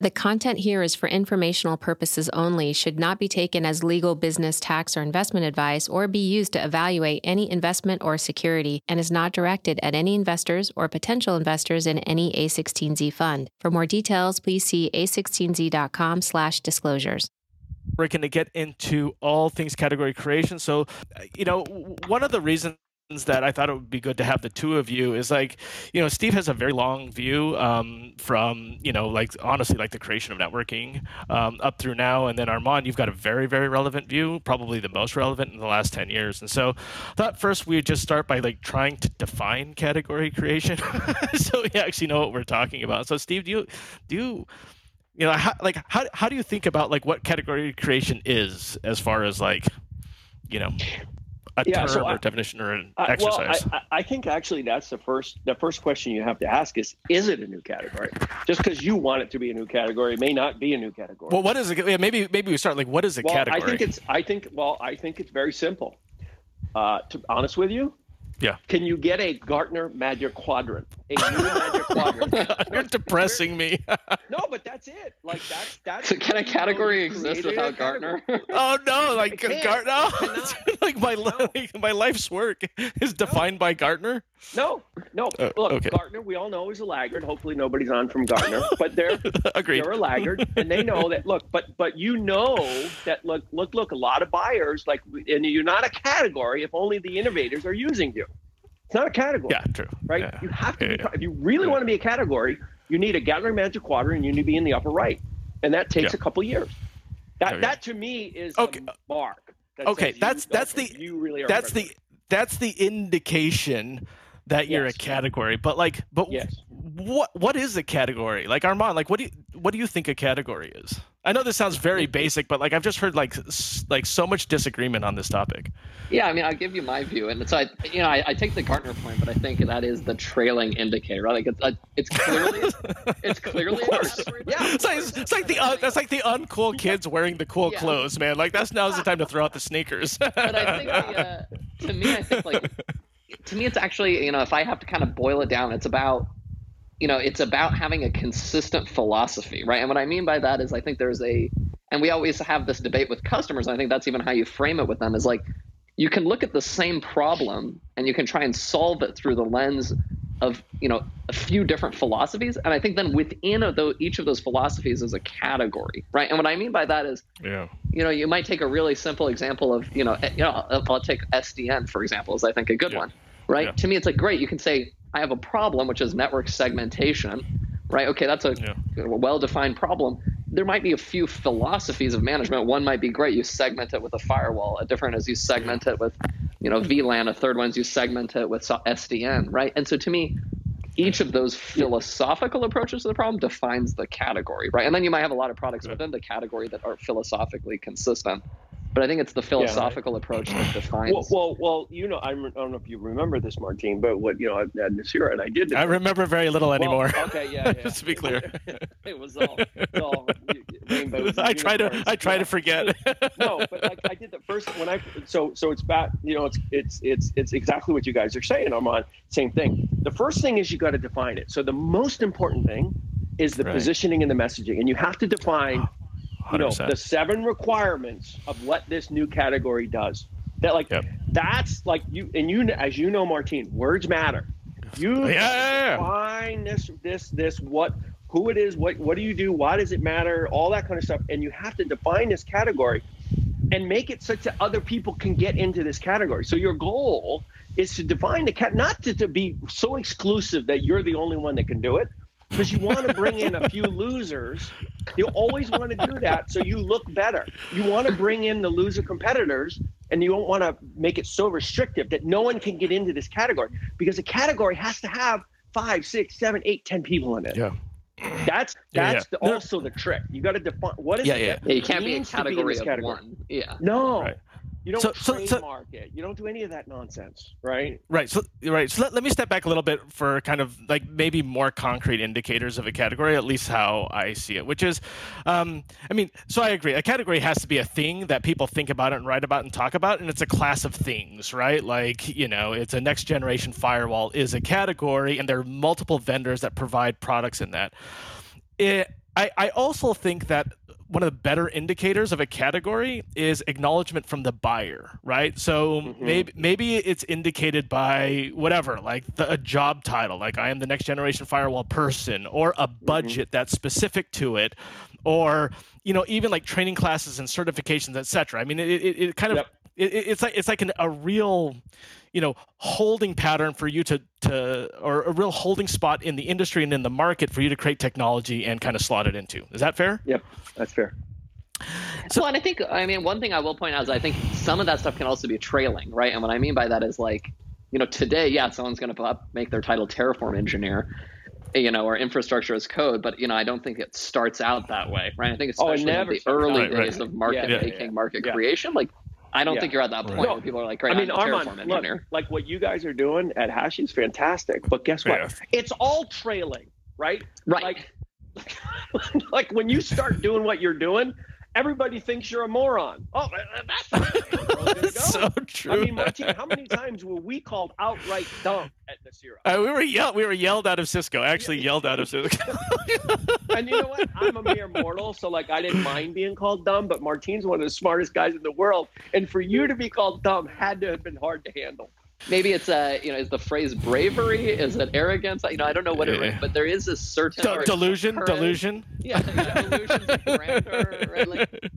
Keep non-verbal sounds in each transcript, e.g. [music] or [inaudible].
The content here is for informational purposes only, should not be taken as legal, business, tax, or investment advice, or be used to evaluate any investment or security, and is not directed at any investors or potential investors in any A16Z fund. For more details, please see a16z.com slash disclosures. We're going to get into all things category creation. So, uh, you know, one of the reasons that I thought it would be good to have the two of you is like, you know, Steve has a very long view um, from, you know, like honestly, like the creation of networking um, up through now. And then Armon, you've got a very, very relevant view, probably the most relevant in the last 10 years. And so I thought first we would just start by like trying to define category creation [laughs] so we actually know what we're talking about. So Steve, do you, do you, you know, how, like how, how do you think about like what category creation is as far as like, you know, a yeah, term so or I, definition or an I, exercise? Well, I, I, think actually that's the first the first question you have to ask is is it a new category? Just because you want it to be a new category may not be a new category. Well, what is it? Yeah, maybe maybe we start like what is a well, category? I think it's I think well I think it's very simple. Uh, to be honest with you, yeah. Can you get a Gartner Magic Quadrant? A new Magic Quadrant. You're depressing me. [laughs] no, but that's it. Like that's that's. So can a category exist without Gartner? [laughs] oh no! Like Gartner. [laughs] like my no. like, my life's work is defined no. by Gartner. No, no. Uh, Look, okay. Gartner. We all know is a laggard. Hopefully, nobody's on from Gartner, but they're Agreed. they're a laggard, and they know that. Look, but but you know that. Look, look, look. A lot of buyers like, and you're not a category if only the innovators are using you. It's not a category. Yeah, true. Right? Yeah. You have to, yeah, be, yeah. if you really want to be a category, you need a Gartner Magic Quadrant and you need to be in the upper right. And that takes a couple years. That, that to me is okay. Uh, mark. That okay, that's, that's the, you really are that's the, that's the indication that you're a category. But like, but yes. what what is a category? Like Armon, like what do you what do you think a category is? I know this sounds very basic, but like I've just heard like like so much disagreement on this topic. Yeah, I mean, I'll give you my view, and so I, you know, I, I take the Gartner point, but I think that is the trailing indicator. Right? Like it's, uh, it's clearly [laughs] it's clearly yeah. It's like, it's like the uh, that's like the uncool kids wearing the cool yeah. clothes, man. Like that's now's the time to throw out the sneakers. but I think the, uh, to me, I think like [laughs] to me, it's actually you know if I have to kind of boil it down, it's about you know it's about having a consistent philosophy, right? And what I mean by that is I think there's a and we always have this debate with customers. And I think that's even how you frame it with them is like you can look at the same problem and you can try and solve it through the lens of you know a few different philosophies and i think then within of those, each of those philosophies is a category right and what i mean by that is yeah you know you might take a really simple example of you know eh, you know i'll take sdn for example is i think a good yeah. one right? Yeah. To me, it's like great. You can say I have a problem, which is network segmentation, right? Okay, that's a, yeah. a well-defined problem. There might be a few philosophies of management. One might be great. You segment it with a firewall. A different is you segment it with, you know, VLAN. A third one is you segment it with SDN, right? And so to me, each of those philosophical approaches to the problem defines the category, right? And then you might have a lot of products within the category that are philosophically consistent but I think it's the philosophical yeah, approach that [clears throat] defines. Well, well, well, you know, I don't know if you remember this, Martine, but what you know, at Nicira, and I did. This. I remember very little anymore. Well, okay, yeah, [laughs] yeah. Just to be clear, [laughs] it was all, it was all rainbows. [laughs] I try to, I try to forget. no, but like I did the first when I so so it's back. You know, it's it's it's it's exactly what you guys are saying, Armon. Same thing. The first thing is you got to define it. So the most important thing is the right. positioning and the messaging, and you have to define oh. You know the seven requirements of what this new category does. That like yep. that's like you and you as you know, Martine, words matter. You yeah, define this this this what who it is, what what do you do, why does it matter, all that kind of stuff, and you have to define this category and make it such that other people can get into this category. So your goal is to define the cat, not to, to be so exclusive that you're the only one that can do it, because you want to bring in a [laughs] few losers. You always want to do that so you look better. You want to bring in the loser competitors and you don't want to make it so restrictive that no one can get into this category because a category has to have five, six, seven, eight, ten people in it. Yeah. That's that's yeah, yeah. The, also the trick. You got to define what is yeah, it. Yeah, yeah. You can't be a category, be category one. Yeah. No. Right. You don't so, trademark so, it. You don't do any of that nonsense, right? Right. So right. So let, let me step back a little bit for kind of like maybe more concrete indicators of a category, at least how I see it. Which is, um, I mean, so I agree. A category has to be a thing that people think about it and write about and talk about, and it's a class of things, right? Like you know, it's a next generation firewall is a category, and there are multiple vendors that provide products in that. It I, I also think that one of the better indicators of a category is acknowledgement from the buyer, right? So mm-hmm. maybe maybe it's indicated by whatever, like the, a job title, like I am the next generation firewall person, or a mm-hmm. budget mm-hmm. that's specific to it, or you know even like training classes and certifications, etc. I mean, it, it, it kind of yep. it, it's like it's like an, a real you know holding pattern for you to to or a real holding spot in the industry and in the market for you to create technology and kind of slot it into. Is that fair? Yep, that's fair. So, well, and I think I mean one thing I will point out is I think some of that stuff can also be trailing, right? And what I mean by that is like, you know, today, yeah, someone's going to make their title Terraform engineer, you know, or infrastructure as code, but you know, I don't think it starts out that way, right? I think especially oh, in the early right, days right. of market yeah, making, yeah, yeah. market creation, like I don't yeah. think you're at that point right. where people are like, great, I mean, I'm Armon, look, like what you guys are doing at Hashi is fantastic, but guess what? Yeah. It's all trailing, right? Right. Like, [laughs] like when you start doing what you're doing, everybody thinks you're a moron. Oh, that's [laughs] so true. I mean, Martin, how many times were we called outright dumb at Nicira? Uh, we were yelled. We were yelled out of Cisco. Actually, yelled out of Cisco. [laughs] and you know what? I'm a mere mortal, so like I didn't mind being called dumb. But Martin's one of the smartest guys in the world, and for you to be called dumb had to have been hard to handle maybe it's a you know is the phrase bravery is it arrogance you know i don't know what it is but there is a certain D- delusion delusion yeah delusion [laughs] grandeur right like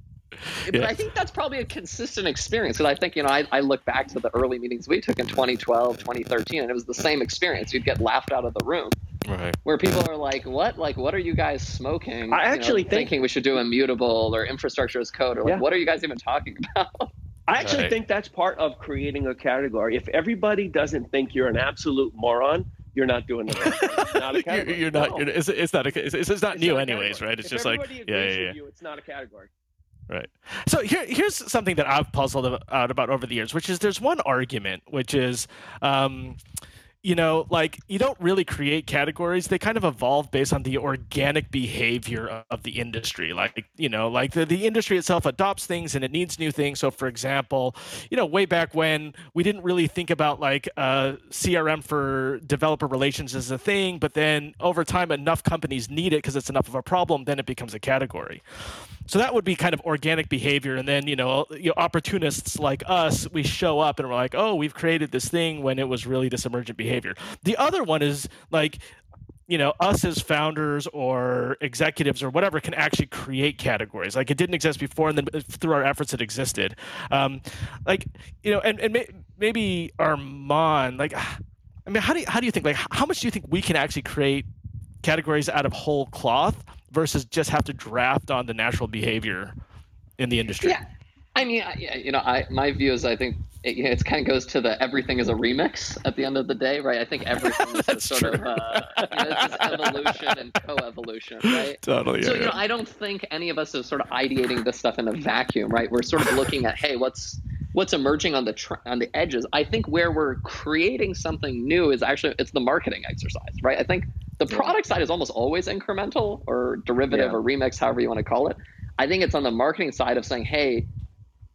but yeah. I think that's probably a consistent experience because I think, you know, I, I look back to the early meetings we took in 2012, 2013, and it was the same experience. You'd get laughed out of the room. Right. Where people are like, what? Like, what are you guys smoking? I actually you know, think... thinking we should do immutable or infrastructure as code or like, yeah. what are you guys even talking [laughs] about? I actually right. think that's part of creating a category. If everybody doesn't think you're an absolute moron, you're not doing the right Not a [laughs] category. you're, not. No. You're, it's, it's, not. A, it's, it's not it's new, not anyways, right? It's if just like yeah, yeah, yeah. You, it's not a category. Right. So here, here's something that I've puzzled out about over the years, which is there's one argument, which is, um, you know, like you don't really create categories. They kind of evolve based on the organic behavior of the industry. Like, you know, like the, the industry itself adopts things and it needs new things. So, for example, you know, way back when we didn't really think about like uh, CRM for developer relations as a thing, but then over time, enough companies need it because it's enough of a problem, then it becomes a category. So that would be kind of organic behavior, and then you know, you know, opportunists like us, we show up and we're like, oh, we've created this thing when it was really this emergent behavior. The other one is like you know us as founders or executives or whatever can actually create categories. Like it didn't exist before and then through our efforts it existed. Um, like you know and, and may, maybe armon like i mean how do you, how do you think like how much do you think we can actually create categories out of whole cloth versus just have to draft on the natural behavior in the industry. Yeah. I mean, you know, I my view is I think it, it kind of goes to the everything is a remix at the end of the day, right? I think everything is [laughs] a sort true. of uh, you know, it's evolution and co-evolution, right? [laughs] Totally. So yeah, you know, I don't think any of us are sort of ideating this stuff in a vacuum, right? We're sort of looking at, hey, what's what's emerging on the tr- on the edges. I think where we're creating something new is actually it's the marketing exercise, right? I think the product side is almost always incremental or derivative yeah. or remix, however you want to call it. I think it's on the marketing side of saying, hey,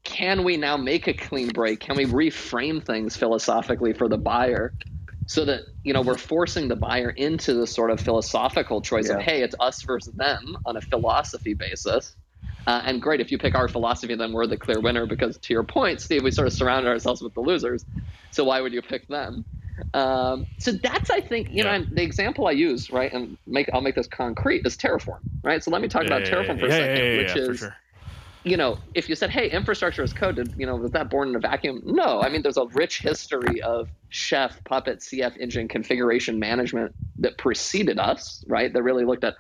can we now make a clean break? Can we reframe things philosophically for the buyer so that you know we're forcing the buyer into the sort of philosophical choice yeah. of hey, it's us versus them on a philosophy basis uh, and great, if you pick our philosophy, then we're the clear winner because, to your point, Steve, we sort of surrounded ourselves with the losers. So why would you pick them? Um, so that's, I think, you yeah. know, the example I use, right, and make I'll make this concrete is Terraform, right? So let me talk yeah, about yeah, Terraform for a second, which is. Sure. You know, if you said, "Hey, infrastructure is code," did, you know, was that born in a vacuum? No, I mean, there's a rich history of Chef, Puppet, CFEngine configuration management that preceded us, right? That really looked at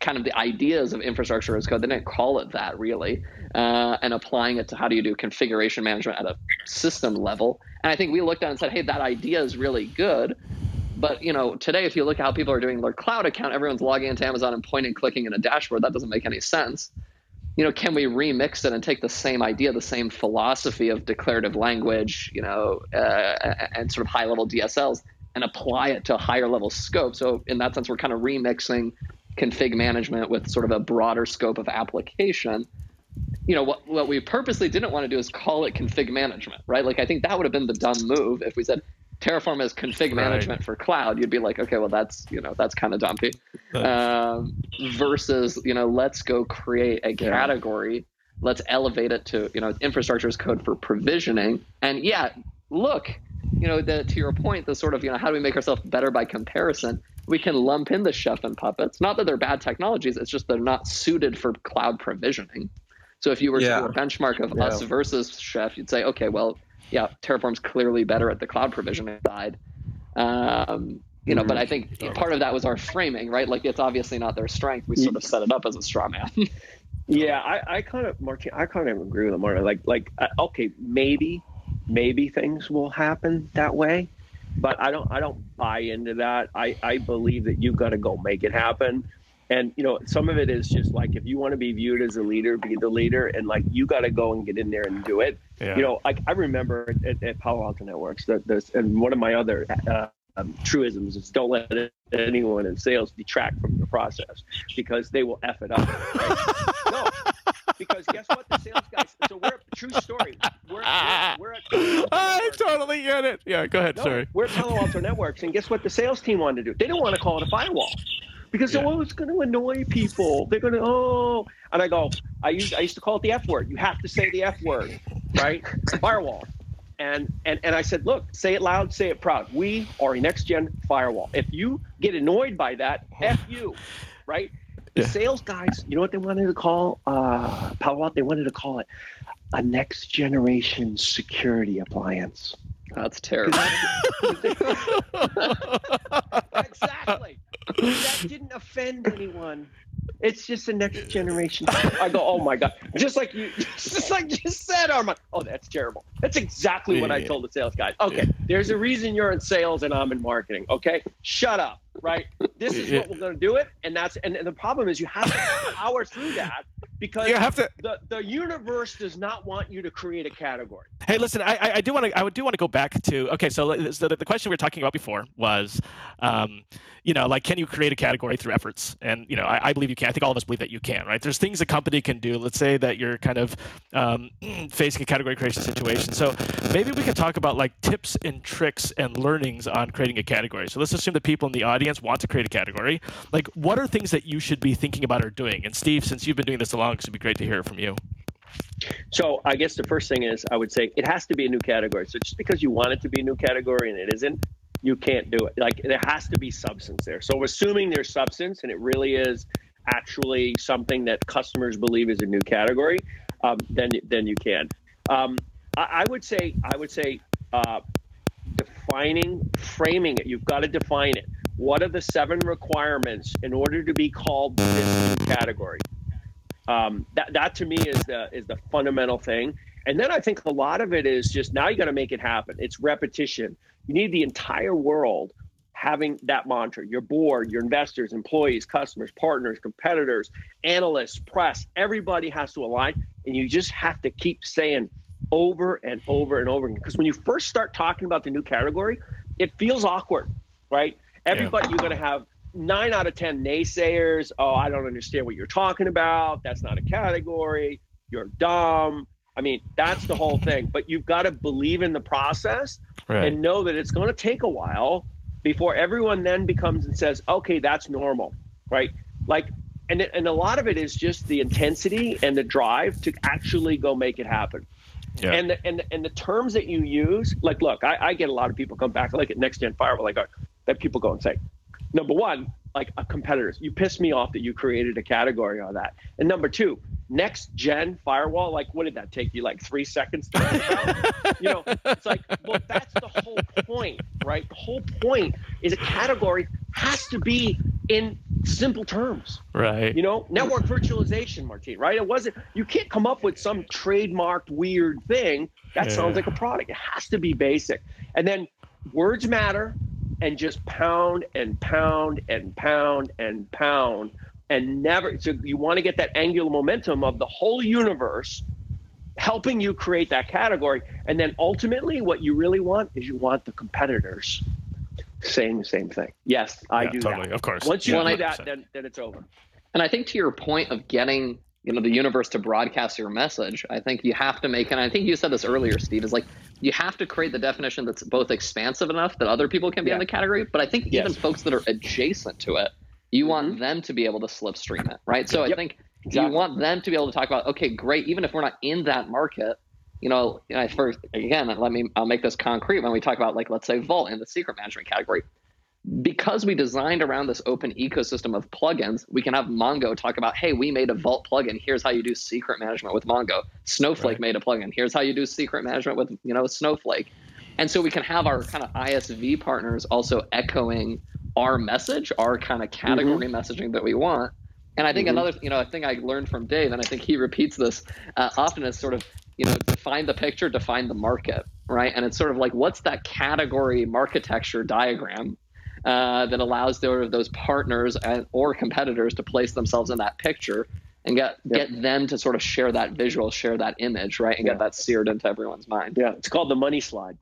kind of the ideas of infrastructure as code. They didn't call it that really, uh, and applying it to how do you do configuration management at a system level. And I think we looked at it and said, hey, that idea is really good. But you know, today, if you look at how people are doing their cloud account, everyone's logging into Amazon and and clicking in a dashboard. That doesn't make any sense. You know, can we remix it and take the same idea, the same philosophy of declarative language, you know, uh, and sort of high-level DSLs, and apply it to a higher level scope? So in that sense, we're kind of remixing config management with sort of a broader scope of application you know what, what we purposely didn't want to do is call it config management right like i think that would have been the dumb move if we said Terraform is config management right. for cloud, you'd be like, okay, well that's you know that's kind of dumpy. Um, versus you know let's go create a category, let's elevate it to you know infrastructure as code for provisioning, and yeah, look, you know the, to your point, the sort of you know how do we make ourselves better by comparison? We can lump in the chef and puppets. Not that they're bad technologies, it's just they're not suited for cloud provisioning. So if you were yeah. to do a benchmark of yeah. us versus Chef, you'd say, okay, well, yeah, Terraform's clearly better at the cloud provisioning side. Um, you know, mm-hmm. but I think part of that was our framing, right? Like it's obviously not their strength. We sort of set it up as a straw man. [laughs] yeah, I, I kind of, Martin, I kind of agree with him. Like, like, uh, okay, maybe, maybe things will happen that way, but I don't, I don't buy into that. I, I believe that you've got to go make it happen and you know some of it is just like if you want to be viewed as a leader be the leader and like you got to go and get in there and do it yeah. you know like i remember at, at palo alto networks that this and one of my other uh, um, truisms is don't let anyone in sales detract from the process because they will f it up right? [laughs] no because guess what the sales guys so we're true story we're, we're, [laughs] we're at I totally get it yeah go ahead no, sorry we're at Palo Alto Networks and guess what the sales team wanted to do they didn't want to call it a firewall because yeah. oh, it's going to annoy people. They're going to oh, and I go, I used I used to call it the F word. You have to say the F word, right? [laughs] firewall. And, and and I said, look, say it loud, say it proud. We are a next gen firewall. If you get annoyed by that, F you, right? The yeah. sales guys, you know what they wanted to call uh, Palo Alto? They wanted to call it a next generation security appliance. That's terrible. [laughs] [laughs] exactly. That didn't offend anyone. It's just the next generation. I go, oh my god, just like you, [laughs] just like you said, Armon. Oh, that's terrible. That's exactly what I told the sales guys. Okay, there's a reason you're in sales and I'm in marketing. Okay, shut up. Right. This is what we're going to do it, and that's and, and the problem is you have to power through that because you have to, the, the universe does not want you to create a category. Hey, listen, I, I do want to I do want to go back to okay. So, so the, the question we were talking about before was, um, you know, like can you create a category through efforts? And you know, I, I, believe you can. I think all of us believe that you can. Right? There's things a company can do. Let's say that you're kind of um, [clears throat] facing a category creation situation. So maybe we can talk about like tips and tricks and learnings on creating a category. So let's assume that people in the audience want to create a category. Like, what are things that you should be thinking about or doing? And Steve, since you've been doing this a long it'd be great to hear from you. So I guess the first thing is I would say it has to be a new category. So just because you want it to be a new category and it isn't, you can't do it. Like there has to be substance there. So assuming there's substance and it really is actually something that customers believe is a new category, um, then then you can. Um, I, I, would say I would say uh, defining, framing it. You've got to define it. What are the seven requirements in order to be called this new category? Um, that that to me is the is the fundamental thing. And then I think a lot of it is just now you got to make it happen. It's repetition. You need the entire world having that mantra. Your board, your investors, employees, customers, partners, competitors, analysts, press, everybody has to align. And you just have to keep saying over and over and over again. Because when you first start talking about the new category, it feels awkward, right? Everybody, yeah. you're going to have nine out of 10 naysayers. Oh, I don't understand what you're talking about. That's not a category. You're dumb. I mean, that's the whole thing. But you've got to believe in the process right. and know that it's going to take a while before everyone then becomes and says, okay, that's normal, right? Like, and, and a lot of it is just the intensity and the drive to actually go make it happen. Yeah. And the, and and the terms that you use, like, look, I, I get a lot of people come back, like at Next Gen Firewall, like, that people go and say, number one, like a competitors. You pissed me off that you created a category on that. And number two, next gen firewall. Like, what did that take you? Like three seconds to You know, it's like, well, that's the whole point, right? The whole point is a category has to be in simple terms. Right. You know, network virtualization, Martine, right? It wasn't, you can't come up with some trademarked weird thing that yeah. sounds like a product. It has to be basic. And then words matter, and just pound and pound and pound and pound and never so you want to get that angular momentum of the whole universe helping you create that category. And then ultimately what you really want is you want the competitors saying the same thing. Yes i yeah, do totally that. of course. Once you yeah, do that then, then it's over. And i think to your point of getting you know the universe to broadcast your message i think you have to make and i think you said this earlier steve is like you have to create the definition that's both expansive enough that other people can be yeah. in the category, but I think yes. even folks that are adjacent to it, you mm-hmm. want them to be able to slipstream it, right? So yep. I think exactly. you want them to be able to talk about, okay, great, even if we're not in that market, you know, I first again, let me I'll make this concrete when we talk about like let's say Vault in the secret management category because we designed around this open ecosystem of plugins, we can have Mongo talk about, hey, we made a Vault plugin. Here's how you do secret management with Mongo. Snowflake right. made a plugin. Here's how you do secret management with, you know, Snowflake. And so we can have our kind of ISV partners also echoing our message, our kind of category mm-hmm. messaging that we want. And I think mm-hmm. another, you know, a thing I learned from Dave, and I think he repeats this uh, often, is sort of, you know, define the picture, define the market, right? And it's sort of like, what's that category architecture diagram uh, that allows their, those partners and, or competitors to place themselves in that picture and get yep. get them to sort of share that visual, share that image, right, and yeah. get that seared into everyone's mind. Yeah, it's called the money slide.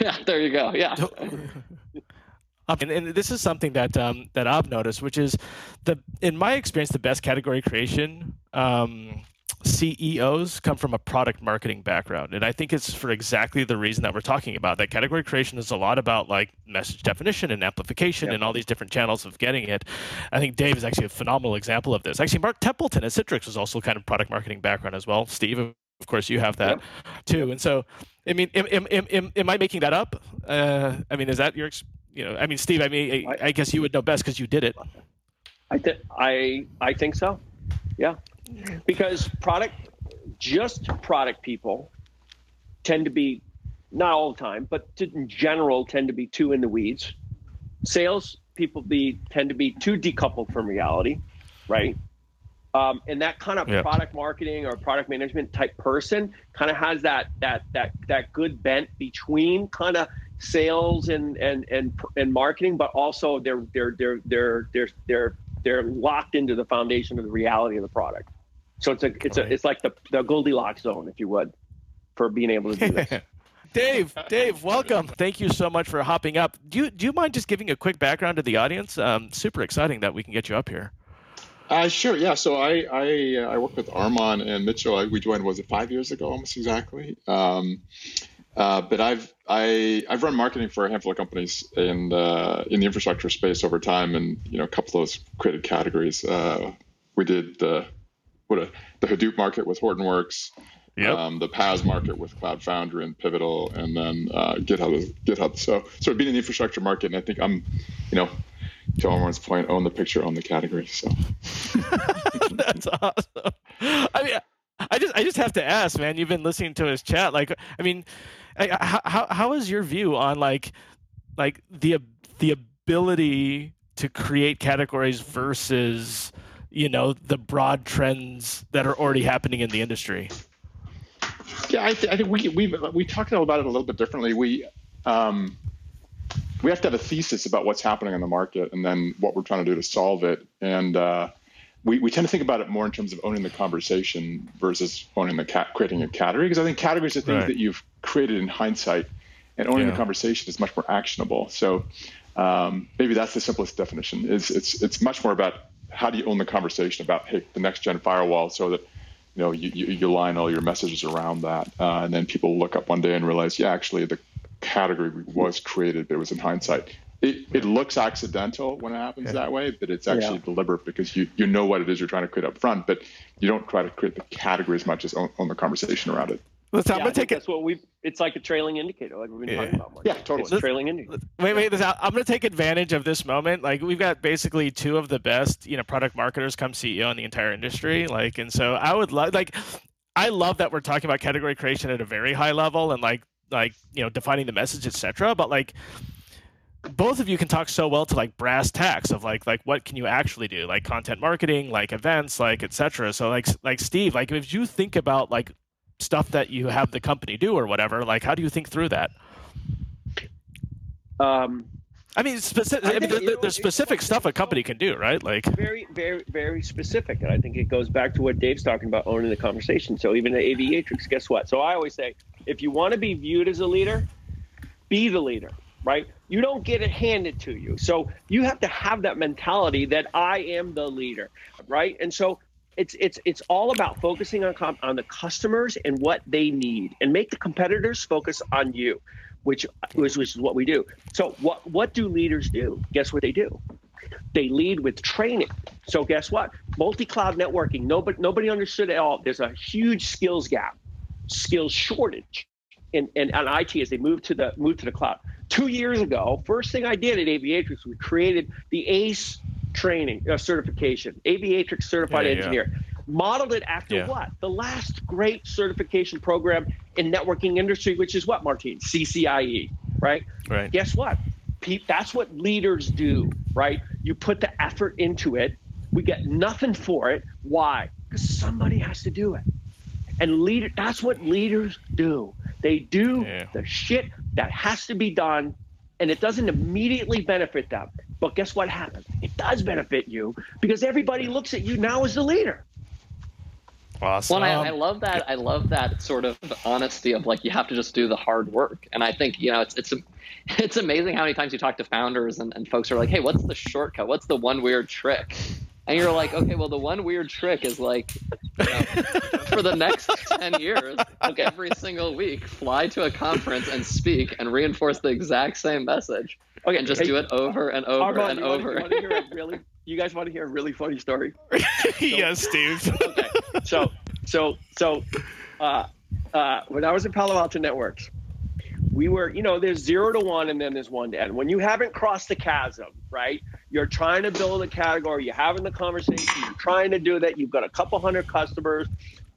yeah, [laughs] there you go. Yeah. [laughs] and, and, this is something that um, that I've noticed, which is the in my experience, the best category creation um, CEOs come from a product marketing background. And I think it's for exactly the reason that we're talking about. That category creation is a lot about like message definition and amplification yep. and all these different channels of getting it. I think Dave is actually a phenomenal example of this. Actually, Mark Templeton at Citrix is also kind of product marketing background as well. Steve, of course, you have that yep. too. And so, I mean, am, am, am, am I making that up? Uh, I mean, is that your, you know, I mean, Steve, I mean, I, I guess you would know best because you did it. I, th- I, I think so. Yeah because product just product people tend to be not all the time but in general tend to be too in the weeds sales people be tend to be too decoupled from reality right um, and that kind of yeah. product marketing or product management type person kind of has that that that that good bent between kind of sales and and and and marketing but also they're they're they're they're they're they're they're locked into the foundation of the reality of the product so it's a it's a it's like the the Goldilocks zone, if you would, for being able to do this. [laughs] Dave, Dave, welcome. Thank you so much for hopping up. Do you do you mind just giving a quick background to the audience? Um, super exciting that we can get you up here. Uh, sure. Yeah. So I I, uh, I work with Armon and Mitchell. I, we joined was it five years ago, almost exactly. Um, uh, but I've I I've run marketing for a handful of companies in uh, in the infrastructure space over time, and you know a couple of those created categories. Uh, we did the what a, the Hadoop market with Hortonworks, yep. um, the PaaS market with Cloud Foundry and Pivotal, and then uh, GitHub. GitHub. So sort of being in the infrastructure market, and I think I'm, you know, to Armon's point, own the picture, own the category. So [laughs] that's awesome. I mean, I just I just have to ask, man. You've been listening to his chat. Like, I mean, how how is your view on like like the the ability to create categories versus you know the broad trends that are already happening in the industry? Yeah i, th- I think we we we talked about it a little bit differently. We um, we have to have a thesis about what's happening in the market and then what we're trying to do to solve it. And uh, we, we tend to think about it more in terms of owning the conversation versus owning the cat creating a category because i think categories are things right. that you've created in hindsight and owning yeah. the conversation is much more actionable so um, maybe that's the simplest definition is it's it's much more about how do you own the conversation about hey the next gen firewall so that you know you, you, you line all your messages around that uh, and then people look up one day and realize yeah actually the category was created but it was in hindsight it, it looks accidental when it happens yeah. that way but it's actually yeah. deliberate because you, you know what it is you're trying to create up front but you don't try to create the category as much as own, own the conversation around it Let's, yeah, I'm gonna take it. That's what we. It's like a trailing indicator, like we've been yeah. talking about. Mark. Yeah, totally. It's a trailing indicator. Wait, wait. This, out. I'm gonna take advantage of this moment. Like we've got basically two of the best, you know, product marketers come CEO in the entire industry. Like, and so I would love, like, I love that we're talking about category creation at a very high level and like, like you know, defining the message, etc. But like, both of you can talk so well to like brass tacks of like like what can you actually do like content marketing like events like etc so like like steve like if you think about like stuff that you have the company do or whatever like how do you think through that um I mean, specific. I, mean, there, know, there's specific stuff a company can do, right? Like very, very, very specific, and I think it goes back to what Dave's talking about owning the conversation. So even the aviatrix, guess what? So I always say, if you want to be viewed as a leader, be the leader, right? You don't get it handed to you, so you have to have that mentality that I am the leader, right? And so it's it's it's all about focusing on on the customers and what they need, and make the competitors focus on you, which which, which is what we do. So what what do leaders do? Guess what they do? They lead with training. So guess what? Multi-cloud networking. Nobody nobody understood at all. There's a huge skills gap, skills shortage, in, in, in IT as they move to the move to the cloud. Two years ago, first thing I did at Aviatrix, we created the ACE training uh, certification, Aviatrix Certified yeah, Engineer. Yeah. Modeled it after yeah. what? The last great certification program in networking industry, which is what, Martine? CCIE, right? Right. Guess what? That's what leaders do, right? You put the effort into it. We get nothing for it. Why? Because somebody has to do it. And leader that's what leaders do. They do yeah. the shit that has to be done and it doesn't immediately benefit them. But guess what happens? It does benefit you because everybody looks at you now as the leader. Awesome. Well, I, I, love that. I love that sort of honesty of like you have to just do the hard work. And I think you know it's it's it's amazing how many times you talk to founders and, and folks are like, hey, what's the shortcut? What's the one weird trick? And you're like, okay, well, the one weird trick is like, you know, for the next 10 years, like every single week, fly to a conference and speak and reinforce the exact same message. Okay, and just hey, do it over and over Armon, and you over. Want to, you, want really, you guys want to hear a really funny story? [laughs] So, yes, Steve. [laughs] okay, so, so, so, uh, uh, when I was at Palo Alto Networks, we were, you know, there's zero to one and then there's one to n. When you haven't crossed the chasm, right? You're trying to build a category, you're having the conversation, you're trying to do that, you've got a couple hundred customers.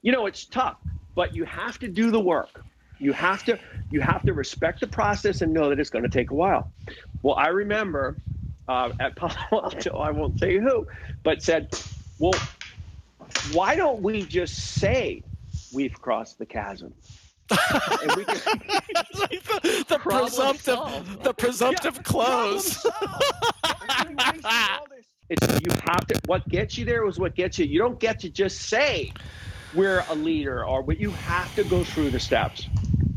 You know, it's tough, but you have to do the work. You have to you have to respect the process and know that it's going to take a while. Well, I remember uh, at [laughs] Palo Alto, I won't say who, but said, "Well, why don't we just say we've crossed the chasm?" And we can, like [laughs] the, the presumptive, solved. the presumptive yeah, close. [laughs] it's you have to. What gets you there was what gets you. You don't get to just say we're a leader, or but you have to go through the steps.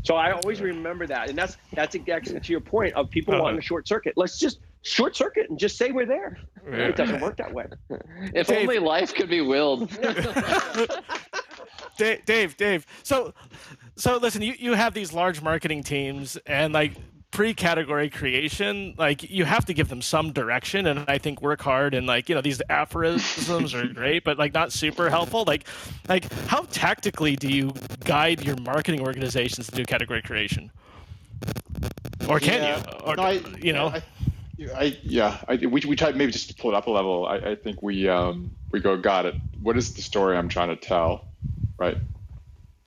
So I always remember that, and that's that's exactly to your point of people uh-huh. wanting a short circuit. Let's just short circuit and just say we're there. Yeah. It doesn't work that way. [laughs] If Dave. only life could be willed. Dave, Dave, Dave. So so listen, you, you have these large marketing teams and like pre-category creation, like you have to give them some direction and I think work hard and like, you know, these aphorisms are great, but like not super helpful. Like like how tactically do you guide your marketing organizations to do category creation? Or can yeah. you? Or no, I, you know I, I, yeah, I, we, we try maybe just to pull it up a level. I, I think we um, we go, got it. What is the story I'm trying to tell, right?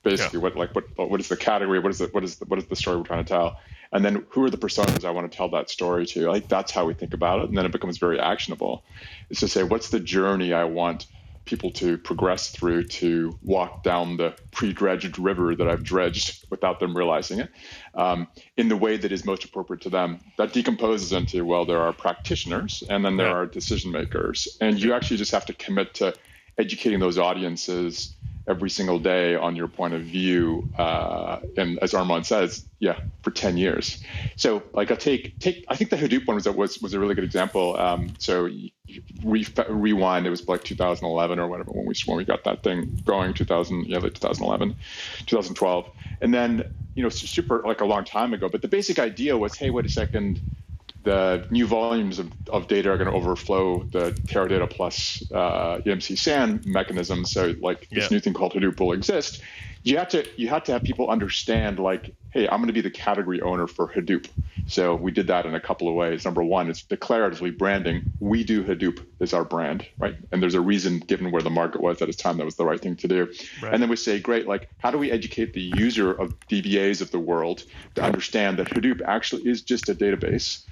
Basically yeah. what like what what is the category? What is the what is the, what is the story we're trying to tell? And then who are the personas i want to tell that story to? Like that's how we think about it. And then it becomes very actionable. Is to say what's the journey i want people to progress through to walk down the pre-dredged river that i've dredged without them realizing it? Um, in the way that is most appropriate to them. That decomposes into well there are practitioners and then there yeah. are decision makers. And you actually just have to commit to educating those audiences every single day on your point of view. Uh, and as Armon says, yeah, for 10 years. So like I take, take, I think the Hadoop one was, was, was a really good example. Um, so re, rewind, it was like 2011 or whatever, when we, when we got that thing going 2000, yeah, like 2011, 2012. And then, you know, super like a long time ago, but the basic idea was, Hey, wait a second, the new volumes of, of data are going to overflow the Teradata plus uh, EMC SAN mechanism. So like this new thing called Hadoop will exist. You have to you have to have people understand like, hey, I'm going to be the category owner for Hadoop. So we did that in a couple of ways. Number one, it's declaratively branding. We do Hadoop is our brand, right? And there's a reason, given where the market was at its time, that was the right thing to do. Right. And then we say, great, like how do we educate the user of DBAs of the world to understand that Hadoop actually is just a database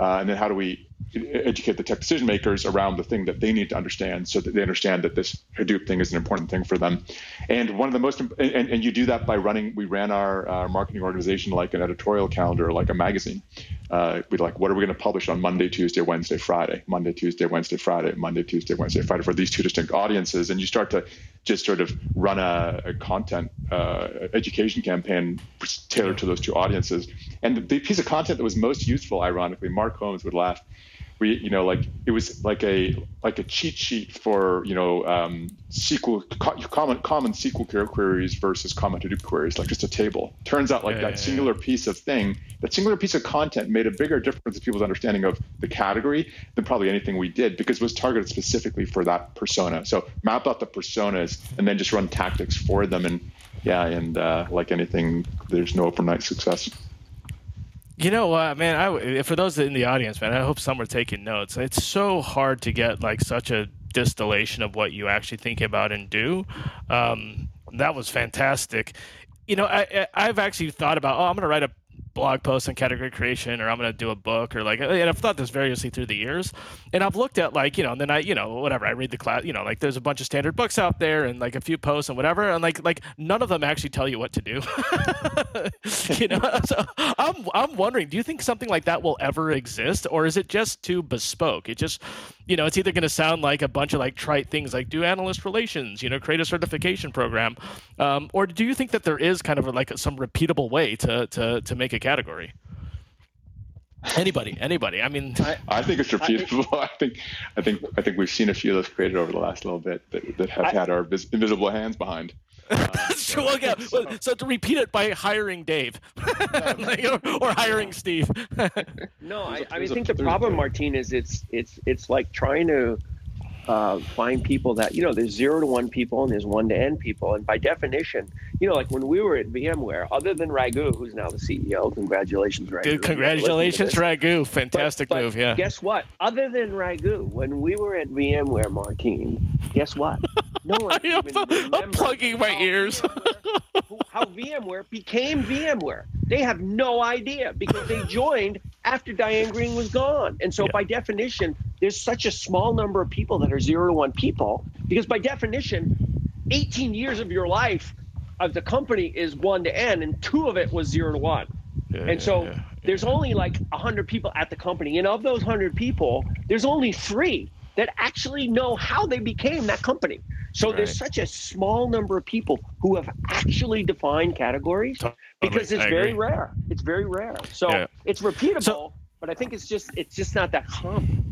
uh, and then how do we educate the tech decision makers around the thing that they need to understand so that they understand that this Hadoop thing is an important thing for them. And one of the most, and, and you do that by running, we ran our, our marketing organization like an editorial calendar, like a magazine. Uh, we'd like, what are we going to publish on Monday, Tuesday, Wednesday, Friday, Monday, Tuesday, Wednesday, Friday, Monday, Tuesday, Wednesday, Friday for these two distinct audiences. And you start to just sort of run a, a content uh, education campaign tailored to those two audiences. And the piece of content that was most useful, ironically, Mark Holmes would laugh we you know like it was like a like a cheat sheet for you know um, SQL common common SQL queries versus common Hadoop queries, like just a table. Turns out like yeah, that yeah, singular yeah. piece of thing, that singular piece of content made a bigger difference in people's understanding of the category than probably anything we did because it was targeted specifically for that persona. So map out the personas and then just run tactics for them and yeah, and uh, like anything, there's no overnight success. You know what, man? I, for those in the audience, man, I hope some are taking notes. It's so hard to get like such a distillation of what you actually think about and do. Um, that was fantastic. You know, I, I've actually thought about, oh, I'm going to write a blog post on category creation or I'm going to do a book or like and I've thought this variously through the years and I've looked at like you know and then I you know whatever I read the class you know like there's a bunch of standard books out there and like a few posts and whatever and like like none of them actually tell you what to do. [laughs] You know so I'm I'm wondering do you think something like that will ever exist or is it just too bespoke? It just you know it's either going to sound like a bunch of like trite things like do analyst relations you know create a certification program um, or do you think that there is kind of like some repeatable way to to to make a category. Anybody, anybody. I mean, I, I think it's repeatable. I, [laughs] I, think, I think, I think we've seen a few of those created over the last little bit that, that have I, had our vis- invisible hands behind. [laughs] Uh, so, well, yeah. So, so, to repeat it by hiring Dave, [laughs] like, or, or, hiring Steve. no, I, I mean, I think the problem, Martin, is it's it's it's like trying to uh, find people that you know there's zero to one people and there's one to n people. And by definition you know like when we were at vmware other than raghu who's now the ceo congratulations raghu. Good, congratulations raghu. Fantastic but, but move yeah. guess what? Other than raghu when we were at vmware martine guess what? [laughs] No one i'm plugging my ears. VMware, how vmware became vmware. They have no idea because they [laughs] joined after diane Greene was gone. And so yeah. by definition there's such a small number of people that are zero to one people because by definition 18 years of your life of the company is one to n and two of it was zero to one. Yeah, and so yeah, yeah, there's only like 100 people at the company. And of those 100 people there's only three that actually know how they became that company so right. there's such a small number of people who have actually defined categories totally. because it's very rare it's very rare so it's repeatable so, but i think it's just it's just not that common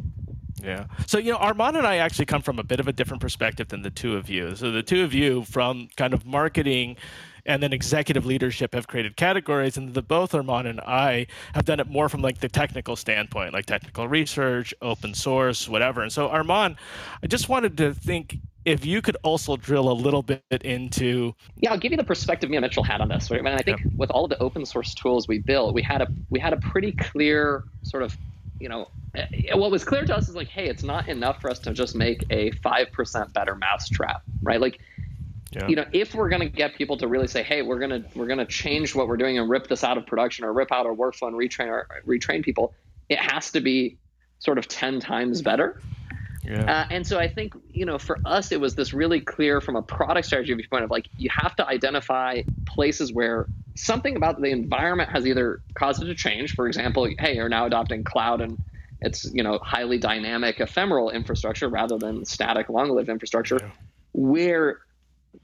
yeah. So, you know, Armon and I actually come from a bit of a different perspective than the two of you. So, the two of you from kind of marketing and then executive leadership have created categories, and the both Armon and I have done it more from like the technical standpoint, like technical research, open source, whatever. And so, Armon, I just wanted to think if you could also drill a little bit into yeah i'll give you the perspective me and mitchell had on this right? I, mean, I think with all of the open source tools we built we had a we had a pretty clear sort of you know, eh, what was clear to us is like, hey, it's not enough for us to just make a 5% better mousetrap, right? Like, yeah. you know, if we're going to get people to really say, hey, we're going to, we're going to change what we're doing and rip this out of production or rip out our workflow and retrain or retrain people, it has to be sort of 10 times better. Yeah. Uh, and so I think, you know, for us, it was this really clear from a product strategy viewpoint of like, you have to identify places where something about the environment has either caused it to change. For example, hey, you're now adopting cloud and it's, you know, highly dynamic ephemeral infrastructure rather than static long-lived infrastructure yeah. where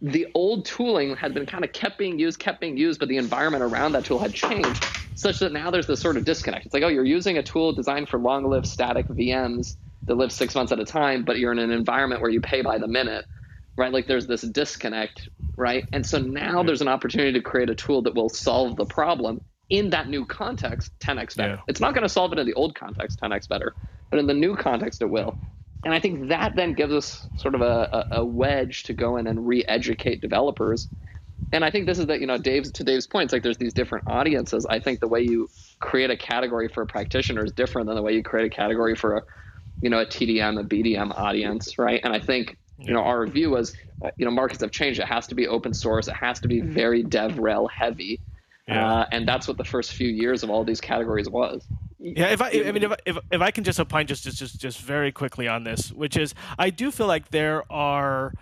the old tooling had been kind of kept being used, kept being used, but the environment around that tool had changed such that now there's this sort of disconnect. It's like, oh, you're using a tool designed for long-lived static VMs that live six months at a time, but you're in an environment where you pay by the minute, right? Like there's this disconnect, right? And so now there's an opportunity to create a tool that will solve the problem in that new context 10x better. Yeah. It's not going to solve it in the old context 10x better, but in the new context it will. And I think that then gives us sort of a, a, a wedge to go in and re-educate developers. And I think this is that you know Dave's to Dave's point. It's like there's these different audiences. I think the way you create a category for a practitioner is different than the way you create a category for a you know a TDM, a BDM audience, right? And I think you know our review was uh, you know markets have changed. It has to be open source. It has to be very DevRel heavy. Yeah. Uh, and that's what the first few years of all these categories was. Yeah, if I, I mean, if, if, if I can just opine just, just, just very quickly on this, which is, I do feel like there are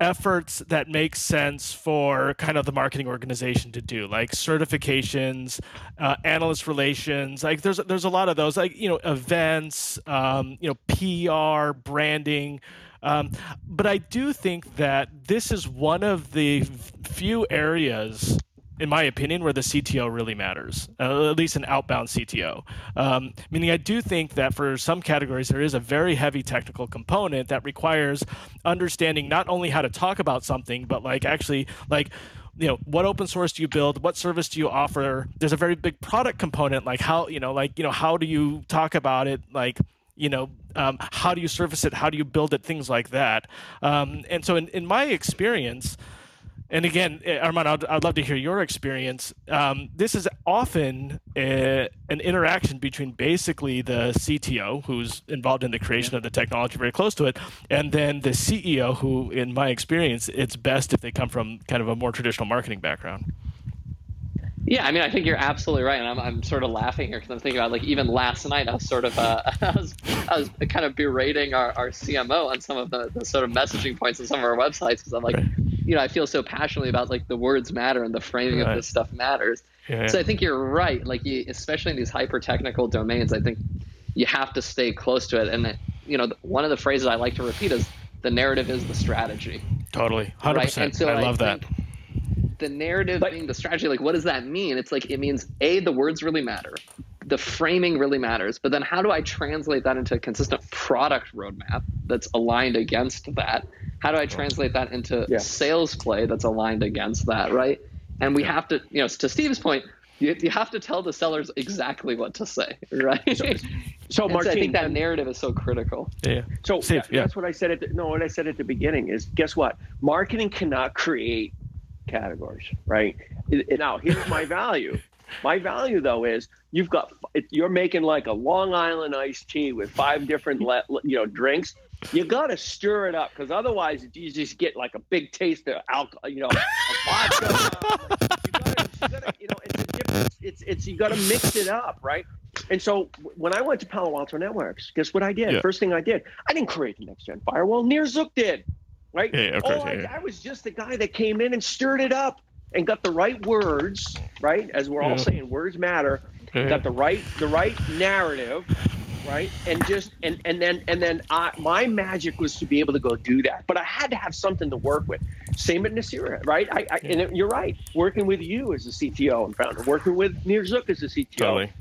efforts that make sense for kind of the marketing organization to do like certifications uh, analyst relations like there's there's a lot of those like you know events um, you know pr branding um, but i do think that this is one of the few areas in my opinion, where the CTO really matters, uh, at least an outbound CTO. Um, meaning, I do think that for some categories, there is a very heavy technical component that requires understanding not only how to talk about something, but like actually, like, you know what open source do you build? What service do you offer? There's a very big product component like how you know like you know how do you talk about it? Like you know um, how do you service it? How do you build it? Things like that. Um, and so in, in my experience and again, eh, Armon, I'd, I'd, love to hear your experience. Um, this is often a, eh, an interaction between basically the CTO, who's involved in the creation of the technology, very close to it, and then the CEO, who, in my experience, it's best if they come from kind of a more traditional marketing background. Yeah, I mean, I think you're absolutely right, and I'm, I'm sort of laughing here because I'm thinking about like even last night I was sort of uh, [laughs] I was I was kind of berating our, our CMO on some of the, the sort of messaging points on some of our websites because I'm like, right. You know, I feel so passionately about like the words matter and the framing right. of this stuff matters. Yeah, yeah. So I think you're right, like you, especially in these hyper technical domains, I think you have to stay close to it. And you know, one of the phrases I like to repeat is the narrative is the strategy. Totally, hundred right? percent. So I love I that the narrative but, being the strategy, like what does that mean? It's like it means a the words really matter, the framing really matters, but then how do I translate that into a consistent product roadmap that's aligned against that? How do I translate that into yeah. sales play that's aligned against that, right? And we have to, you know, to Steve's point, you, you have to tell the sellers exactly what to say, [laughs] right? So, so Martin, so I think that narrative is so critical. Yeah. So Steve, yeah. that's what I said at the, no, what I said at the beginning is guess what? Marketing cannot create categories, right? Now, here's my value. My value though is you've got you're making like a Long Island iced tea with five different you know drinks. You got to stir it up because otherwise you just get like a big taste of alcohol. You know, vodka. you, gotta, you know, it's a different. It's it's you got to mix it up, right? And so when I went to Palo Alto Networks, guess what I did? Yeah. First thing I did, I didn't create the next gen firewall. Nir Zook did right? Yeah, of course, oh, yeah, I, I, was just the guy that came in and stirred it up and got the right words, right? As we're all saying, words matter. Mm-hmm. Got the right the right narrative, right? And just and and then and then I, my magic was to be able to go do that, but I had to have something to work with. Same at Nicira, right? I, I and you're right. Working with you as a CTO and founder, working with Nir Zook as a CTO, totally.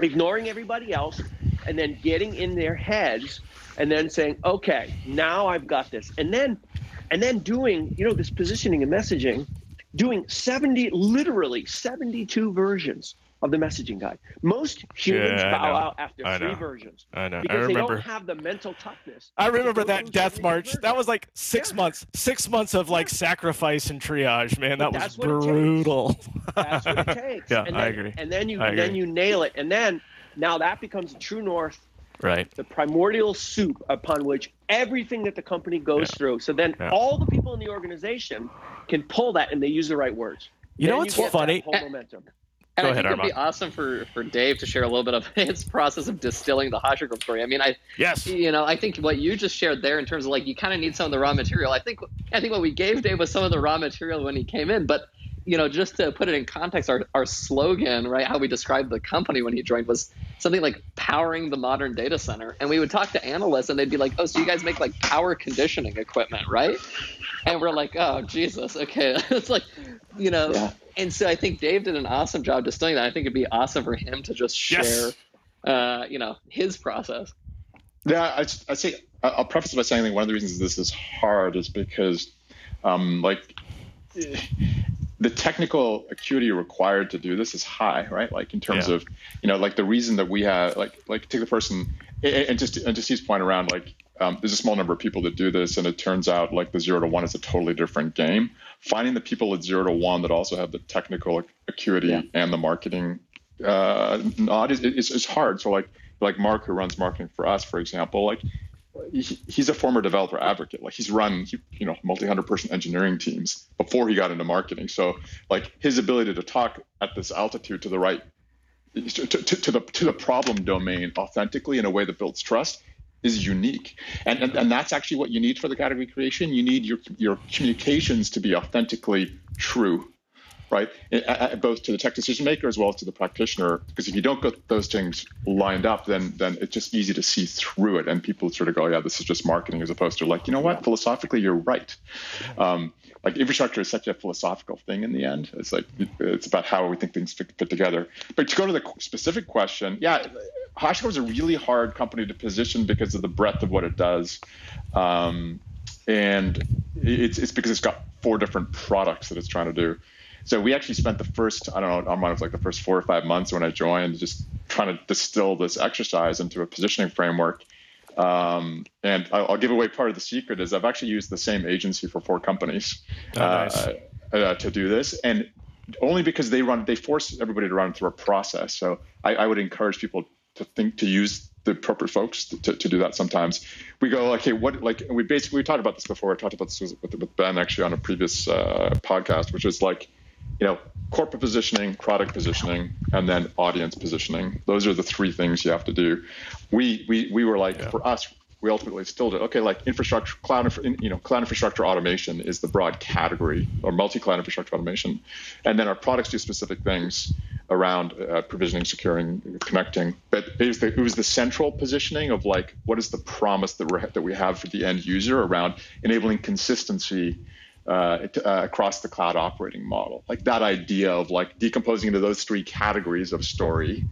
ignoring everybody else, and then getting in their heads and then saying, okay, now I've got this. And then and then doing, you know, this positioning and messaging, doing 70, literally 72 versions of the messaging guide. Most humans yeah, bow out after I three know. versions. I know. Because I remember. they don't have the mental toughness. I remember that death march. Versions. That was like six yeah. months. Six months of like sacrifice and triage, man. That was brutal. That's what it [laughs] takes. yeah, then, I agree. And then you then you nail it. And then now that becomes a true north right the primordial soup upon which everything that the company goes yeah. through so then yeah. all the people in the organization can pull that and they use the right words you then know what's you funny momentum and Go I ahead, think it'd be awesome for, for Dave to share a little bit of [laughs] his process of distilling the HashiCorp story. I mean, I yes, you know, I think what you just shared there in terms of like you kind of need some of the raw material. I think I think what we gave Dave was some of the raw material when he came in, but you know, just to put it in context, our, our slogan, right, how we described the company when he joined was something like powering the modern data center. And we would talk to analysts and they'd be like, oh, so you guys make like power conditioning equipment, right? And we're like, oh, Jesus, okay. [laughs] it's like, you know, yeah. and so I think Dave did an awesome job distilling that. I think it'd be awesome for him to just share, yes. uh, you know, his process. Yeah, I, I say, I'll preface by saying that one of the reasons this is hard is because, um, like, the technical acuity required to do this is high, right? Like in terms yeah. of, you know, like the reason that we have, like, like take the person, and just and just Steve's point around, like, um, there's a small number of people that do this, and it turns out like the zero to one is a totally different game. Finding the people at zero to one that also have the technical acuity yeah. and the marketing uh, nod is, is, is hard. So like like Mark, who runs marketing for us, for example, like he's a former developer advocate. Like he's run, you know, multi-hundred person engineering teams before he got into marketing. So like his ability to talk at this altitude to the right, to, to, to the to the problem domain authentically in a way that builds trust is unique. And, and and that's actually what you need for the category creation. You need your your communications to be authentically true right? Both to the tech decision maker as well as to the practitioner. Because if you don't get those things lined up, then then it's just easy to see through it, and people sort of go, yeah, this is just marketing, as opposed to like, you know what, philosophically, you're right. Um, like infrastructure is such a philosophical thing in the end. It's like it's about how we think things fit, fit together. But to go to the specific question, yeah, HashiCorp is a really hard company to position because of the breadth of what it does. Um, and it's, it's because it's got four different products that it's trying to do. So we actually spent the first, I don't know, I was like the first four or five months when I joined, just trying to distill this exercise into a positioning framework. Um, and I'll, I'll, give away part of the secret is I've actually used the same agency for four companies oh, nice. uh, uh, to do this, and only because they run, they force everybody to run through a process. So I, I would encourage people to think to use the appropriate folks to, to do that sometimes we go okay what like we basically we talked about this before i talked about this with, with ben actually on a previous uh, podcast which is like you know corporate positioning product positioning and then audience positioning those are the three things you have to do we we, we were like yeah. for us we ultimately still did okay like infrastructure cloud you know cloud infrastructure automation is the broad category or multi-cloud infrastructure automation and then our products do specific things around uh, provisioning, securing, connecting. But it was, the, it was the central positioning of like, what is the promise that, we're, that we have for the end user around enabling consistency uh, uh, across the cloud operating model? Like that idea of like decomposing into those three categories of story.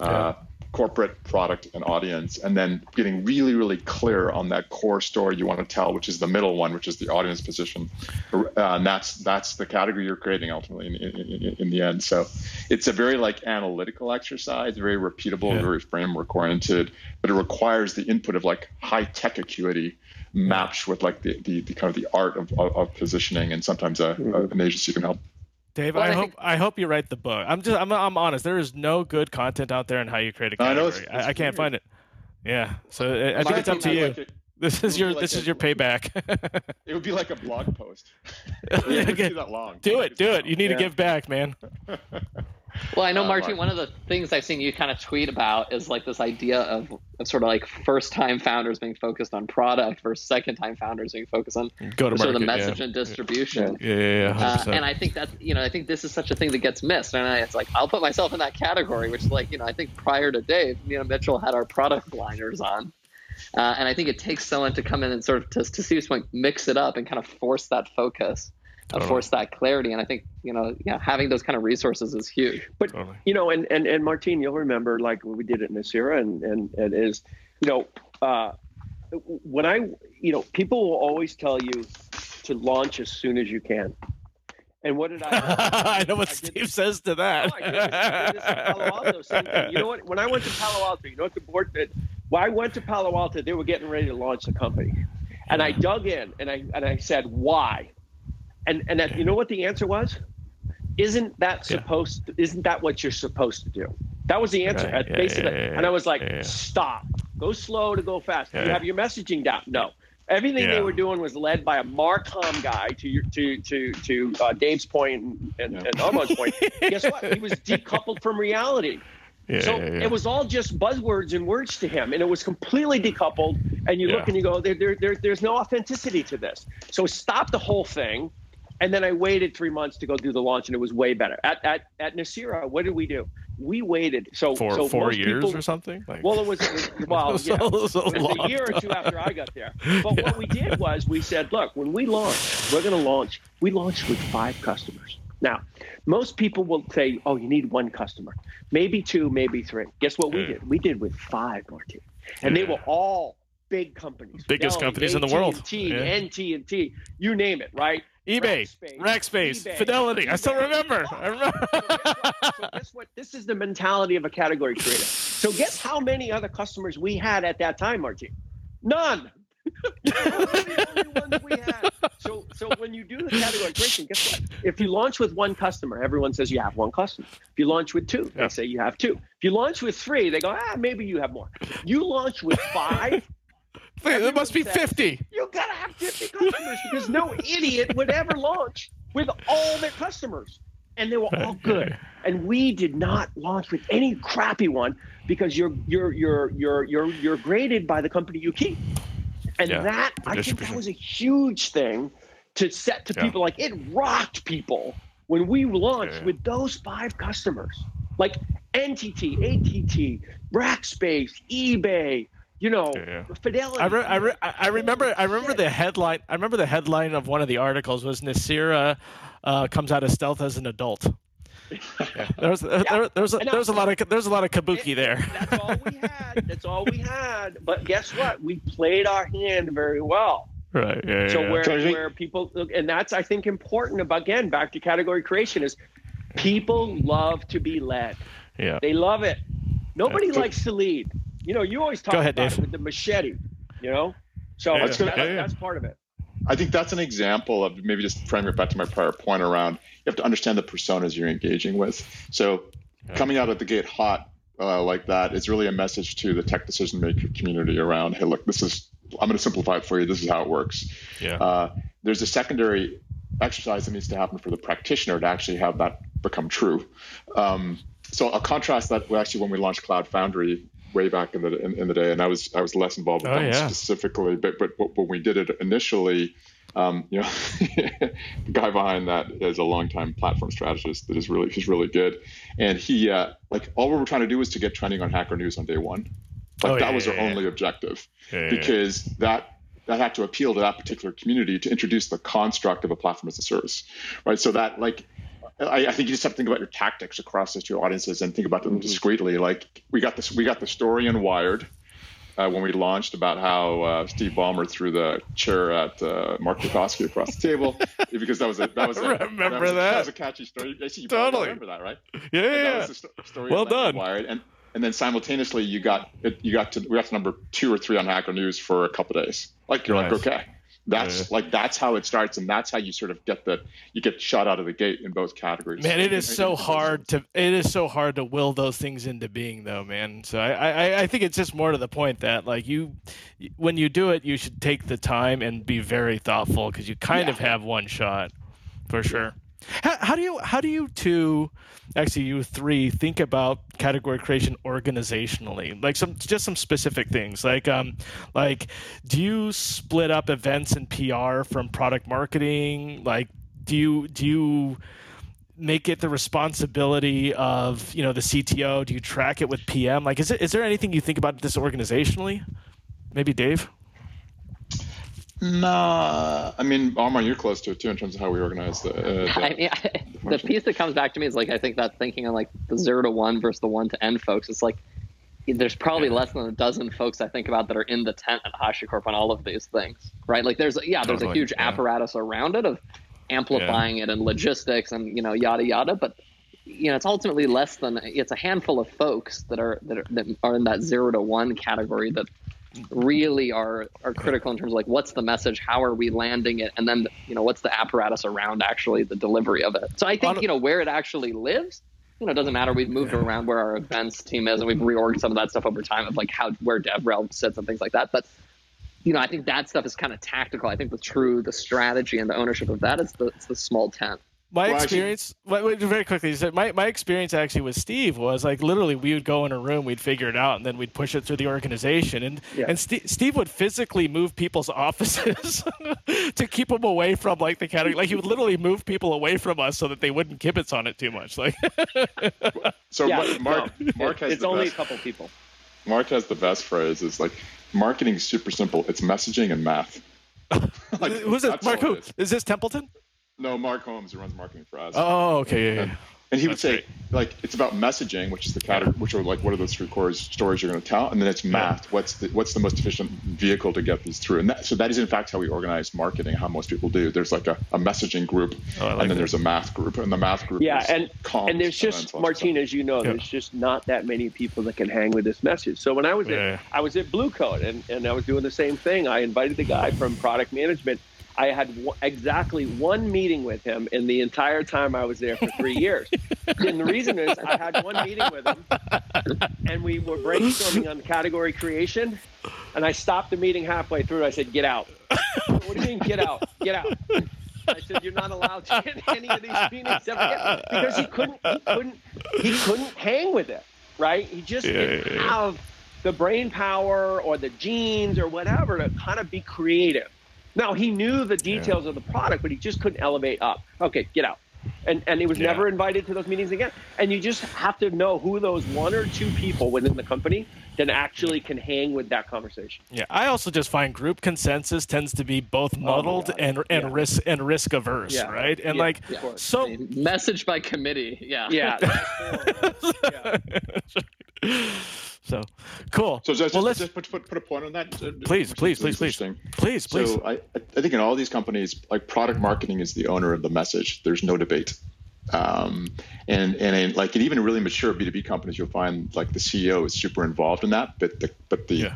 Uh, yeah corporate product and audience and then getting really really clear on that core story you want to tell which is the middle one which is the audience position uh, and that's that's the category you're creating ultimately in, in, in, the end so it's a very like analytical exercise very repeatable yeah. very framework oriented but it requires the input of like high tech acuity matched with like the, the, the, kind of the art of, of, of positioning and sometimes a, mm-hmm. an agency can help Dave, well, I, I, hope I hope you write the book. I'm just I'm I'm honest. There is no good content out there on how you create a category. I, know it's, it's I, I, can't find it. Yeah, so I, I think it's up to you. Like this is your like this a, is your [laughs] payback. it would be like a blog post. [laughs] yeah, do that long. Do it, do it. You need yeah. to give back, man. [laughs] Well, I know, uh, Martin, one of the things I've seen you kind of tweet about is like this idea of, of sort of like first time founders being focused on product versus second time founders being focused on Go to sort of the message yeah. and distribution. Yeah, yeah, yeah uh, and I think that, you know, I think this is such a thing that gets missed. And I, it's like, I'll put myself in that category, which is like, you know, I think prior to Dave, you know, Mitchell had our product liners on. Uh, and I think it takes someone to come in and sort of, to, to Steve's point, mix it up and kind of force that focus totally. force that clarity. And I think you know, yeah, having those kind of resources is huge. But totally. you know, and and and Martine, you'll remember like we did it in Nicira, and and and is you know, uh, when I you know, people will always tell you to launch as soon as you can. And what did I? [laughs] I know what I Steve did, says to that. Oh, I did Palo Alto. You know what? When I went to Palo Alto, you know what the board did? When I went to Palo Alto. They were getting ready to launch the company, and I dug in and I and I said, "Why?" And and that, you know what the answer was? Isn't that supposed? Yeah. To, isn't that what you're supposed to do? That was the answer. Right. basically, yeah, and I was like, stop. Go slow to go fast. You have your messaging down. No. Everything yeah. they were doing was led by a Marcom guy. To your, to to to uh, Dave's point and, and, and Armon's point. Guess what? He was [laughs] decoupled from reality. Yeah, so yeah, yeah. it was all just buzzwords and words to him, and it was completely decoupled. And you look and you go, there, there, there, there's no authenticity to this. So stop the whole thing, and then I waited three months to go do the launch, and it was way better. At at at Nicira, what did we do? We waited. So for so four years people, or something. Like... Well, it was, it was [laughs] well, yeah, was, a, it was a year or two after I got there. [laughs] But yeah. what we did was we said, look, when we launch, we're going to launch. We launched with five customers. Now, most people will say, oh, you need one customer, maybe two, maybe three. Guess what we did? We did with five, Martin, and they were all big companies, biggest companies in the world, T, yeah. NT and T, you name it, right? eBay, Rackspace, eBay, Fidelity. eBay. I still remember. I remember. so, guess so guess what? This is the mentality of a category creator. So guess how many other customers we had at that time, Martin? [laughs] None. so, so when you do the category creation, guess what? If you launch with one customer, everyone says you have one customer. If you launch with two, yeah. they say you have two. If you launch with three, they go, ah, maybe you have more. You launch with five, there must be 50. You gotta have 50 customers because no idiot would ever launch with all their customers. And they were all good. And we did not launch with any crappy one because you're you're you're you're you're you're graded by the company you keep. And yeah, that I think that was a huge thing to set to yeah. people like it rocked people when we launched yeah. with those five customers, like NTT, ATT, Rackspace, eBay, you know, yeah. Fidelity. I, re- I, re- I remember. I remember the headline. I remember the headline of one of the articles was Nicira uh, comes out of stealth as an adult. [laughs] yeah. There was yeah. there, there was a, there was a lot of there's a lot of kabuki it, there. That's all we had. That's all we had. But guess what? We played our hand very well. Right. Yeah, so yeah. where where people and that's I think important about again back to category creation is people love to be led. Yeah. They love it. Nobody yeah. likes to lead. You know, you always talk ahead, about Dave. it with the machete. You know, so yeah, that's, that's part of it. I think that's an example of maybe just framing it back to my prior point around you have to understand the personas you're engaging with. So coming out of the gate hot uh, like that is really a message to the tech decision maker community around, hey, look, this is I'm going to simplify it for you. This is how it works. Yeah. Uh, there's a secondary exercise that needs to happen for the practitioner to actually have that become true. Um, so I'll contrast that actually when we launched Cloud Foundry way back in the in, in the day, and I was I was less involved with oh, them yeah. specifically, but but when we did it initially, um, [laughs] you know, the guy behind that is a longtime platform strategist that is really he's really good, and he uh, like all we were trying to do was to get trending on Hacker News on day one, like oh, that yeah, was yeah, our only objective, because that that had to appeal to that particular community to introduce the construct of a platform as a service, right? So that like I, I, think you just have to think about your tactics across those two audiences and think about them mm-hmm. discreetly. Like we got this, we got the story in Wired uh, when we launched about how uh, Steve Ballmer threw the chair at uh, Mark Lucovsky across the table [laughs] because that was a that was a, remember that was, that. A, that was a catchy story. I see you totally remember that, right? Yeah, yeah. That was the story. Well done. Wired and and then simultaneously you got you got to we got to number two or three on Hacker News for a couple days. Like you're nice. like okay that's yeah. like that's how it starts, and that's how you sort of get the you get shot out of the gate in both categories. Man, it is so hard to it is so hard to will those things into being, though, man. So I, I I think it's just more to the point that like you when you do it, you should take the time and be very thoughtful because you kind yeah. of have one shot for sure. How, how, do you how do you two actually you three think about category creation organizationally? Like some just some specific things. Like um like do you split up events and PR from product marketing? Like do you do you make it the responsibility of you know the CTO? Do you track it with PM? Like is it is there anything you think about this organizationally? Maybe Dave. Nah, I mean, Armon, you're close to it too in terms of how we organize the. Uh, the, [laughs] I mean, I, the piece that comes back to me is like I think that thinking on like the zero to one versus the one to n folks. It's like there's probably yeah. less than a dozen folks I think about that are in the tent at HashiCorp on all of these things, right? Like there's yeah, there's a huge yeah. apparatus around it of amplifying yeah. it and logistics and you know yada yada, but you know it's ultimately less than it's a handful of folks that are that are, that are in that zero to one category that really are are critical in terms of like what's the message, how are we landing it, and then you know what's the apparatus around actually the delivery of it. So I think you know where it actually lives. You know, it doesn't matter. We've moved around where our events team is, and we've reorged some of that stuff over time of like how where DevRel sits and things like that. But you know, I think that stuff is kind of tactical. I think the true the strategy and the ownership of that is the it's the small tent my well, experience actually, very quickly. My, my experience actually with steve was like literally we would go in a room we'd figure it out and then we'd push it through the organization. And yeah. and St- steve would physically move people's [laughs] offices to keep them away from like the category. Like he would literally move people away from us so that they wouldn't kibitz on it too much. Like [laughs] so yeah, mark no, mark has it's only best, a couple people. Mark has the best phrase is like marketing is super simple. It's messaging and math. [laughs] Like, who's it mark who? is this templeton no, Mark Holmes, who runs marketing for us. Oh, okay, yeah, and, [laughs] and he would say, great. like, it's about messaging, which is the category, which are like, what are those three core stories you're going to tell, and then it's math. What's the what's the most efficient vehicle to get these through? And that, so that is in fact how we organize marketing. How most people do. There's like a, a messaging group, oh, like and then that. there's a math group, and the math group. Yeah, and and there's just Martin, as you know, yeah. there's just not that many people that can hang with this message. So when I was yeah. at I was at Blue Coat, and and I was doing the same thing. I invited the guy from product management I had w- exactly one meeting with him in the entire time I was there for three [laughs] years. and the reason is I had one meeting with him, and we were brainstorming on category creation. And I stopped the meeting halfway through. I said, "Get out." what do you mean, get out? Get out. I said, "You're not allowed to get any of these meetings ever again," because he couldn't. He couldn't. He couldn't hang with it. Right? He just yeah, didn't yeah, yeah. have the brain power or the genes or whatever to kind of be creative. Now he knew the details yeah. of the product, but he just couldn't elevate up. Okay, get out. and and he was yeah. never invited to those meetings again. And you just have to know who those one or two people within the company that actually can hang with that conversation. Yeah, I also just find group consensus tends to be both oh muddled oh and and yeah. risk and risk averse, yeah. right? And like so message by committee. Yeah. Yeah. [laughs] [laughs] So cool. So just, well, let's, just put, put, put a point on that. Please, please, please, please, please, please. So I, I think in all these companies, like product marketing is the owner of the message. There's no debate. Um, and and in, like in even really mature B2B companies, you'll find like the CEO is super involved in that, but the but the yeah.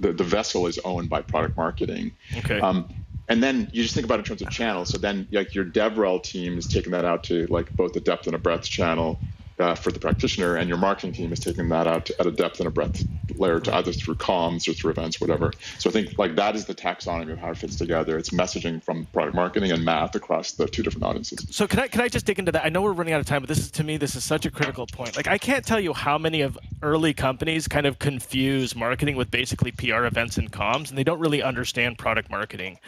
the, the vessel is owned by product marketing. Okay. Um, and then you just think about it in terms of channels. So then like your DevRel team is taking that out to like both a depth and a breadth channel uh, for the practitioner, and your marketing team is taking that out to, at a depth and a breadth layer to either through comms or through events, whatever. So I think like that is the taxonomy of how it fits together. It's messaging from product marketing and math across the two different audiences. So can I can I just dig into that? I know we're running out of time, but this is to me this is such a critical point. Like I can't tell you how many of early companies kind of confuse marketing with basically PR events and comms, and they don't really understand product marketing.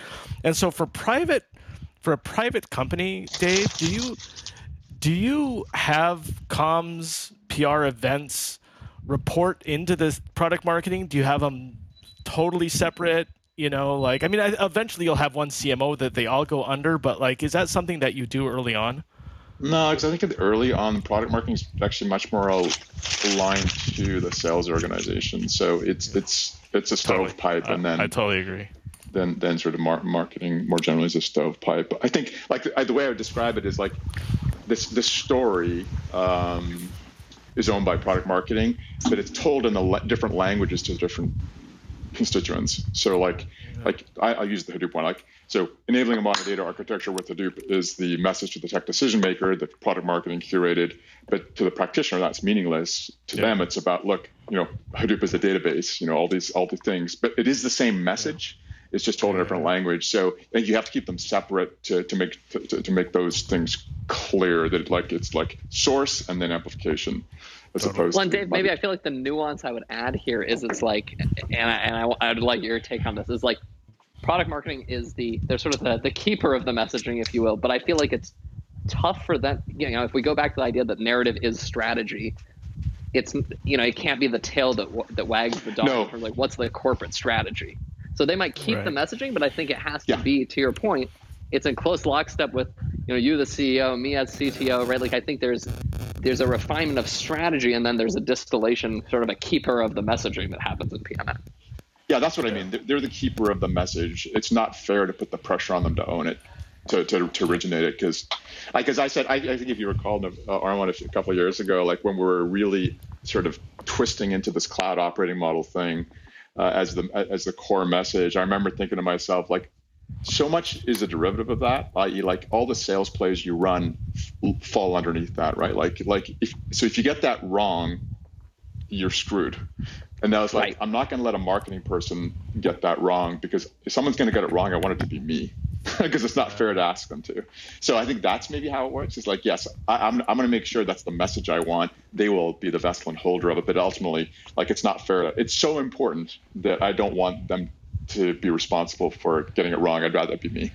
And so for private for a private company, Dave, do you do you have comms PR events report into this product marketing? Do you have them totally separate? You know, like I mean, eventually you'll have one CMO that they all go under, but like, is that something that you do early on? No, because I think early on, product marketing is actually much more aligned to the sales organization. So it's it's it's a stovepipe, totally. and then I totally agree. Then then sort of mar- marketing more generally is a stovepipe. I think like the way I would describe it is like this this story um, is owned by product marketing, but it's told in the le- different languages to different constituents. So like like I, I use the Hadoop one. Like so, enabling a modern data architecture with Hadoop is the message to the tech decision maker that product marketing curated, but to the practitioner that's meaningless. To yeah. them, it's about look, you know, Hadoop is a database, you know, all these all these things, but it is the same message. Yeah it's just told in a different language. So I think you have to keep them separate to, to make to, to make those things clear that like it's like source and then amplification as opposed well, and Dave, maybe I feel like the nuance I would add here is it's like, and I, and I, I would like your take on this is like, product marketing is the they're sort of the, the keeper of the messaging, if you will. But I feel like it's tough for them. You know, if we go back to the idea that narrative is strategy, it's you know it can't be the tail that that wags the dog. No. like what's the corporate strategy? So they might keep right. the messaging, but I think it has to yeah. be, to your point, it's in close lockstep with you know you the CEO, me as CTO, right? Like I think there's there's a refinement of strategy, and then there's a distillation, sort of a keeper of the messaging that happens in PMM. Yeah, that's what I mean. They're the keeper of the message. It's not fair to put the pressure on them to own it, to, to, to originate it. Because, like as I said, I, I think if you recall, uh, Armon a couple of years ago, like when we were really sort of twisting into this cloud operating model thing, uh, as the as the core message. I remember thinking to myself, like, so much is a derivative of that, i.e., like all the sales plays you run f- fall underneath that, right? Like, like if so, if you get that wrong, you're screwed. And I was like, right. I'm not going to let a marketing person get that wrong because if someone's going to get it wrong, I want it to be me [laughs] because it's not fair to ask them to. So I think that's maybe how it works. It's like, yes, I, am I'm, I'm going to make sure that's the message I want. They will be the vessel and holder of it, but ultimately, like, it's not fair. To, It's so important that I don't want them to be responsible for getting it wrong. I'd rather it be me.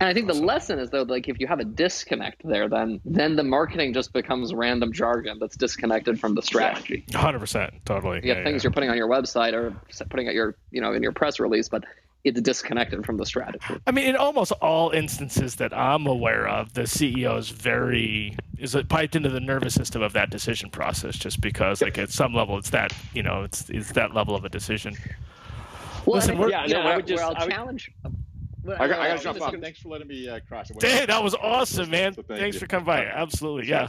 And I think the lesson is though, like if you have a disconnect there, then then the marketing just becomes random jargon that's disconnected from the strategy. Hundred percent, totally. You yeah, things yeah. you're putting on your website or putting at your, you know, in your press release, but it's disconnected from the strategy. I mean, in almost all instances that I'm aware of, the CEO is very is it piped into the nervous system of that decision process, just because, like, at some level, it's that you know, it's it's that level of a decision. Well, Listen, we're, yeah, no, I would just, where I'll would, challenge. I, got, I got to jump off. Thanks for letting me uh, cross. Hey, that was awesome, man. So thanks you. for coming by. Absolutely, yeah.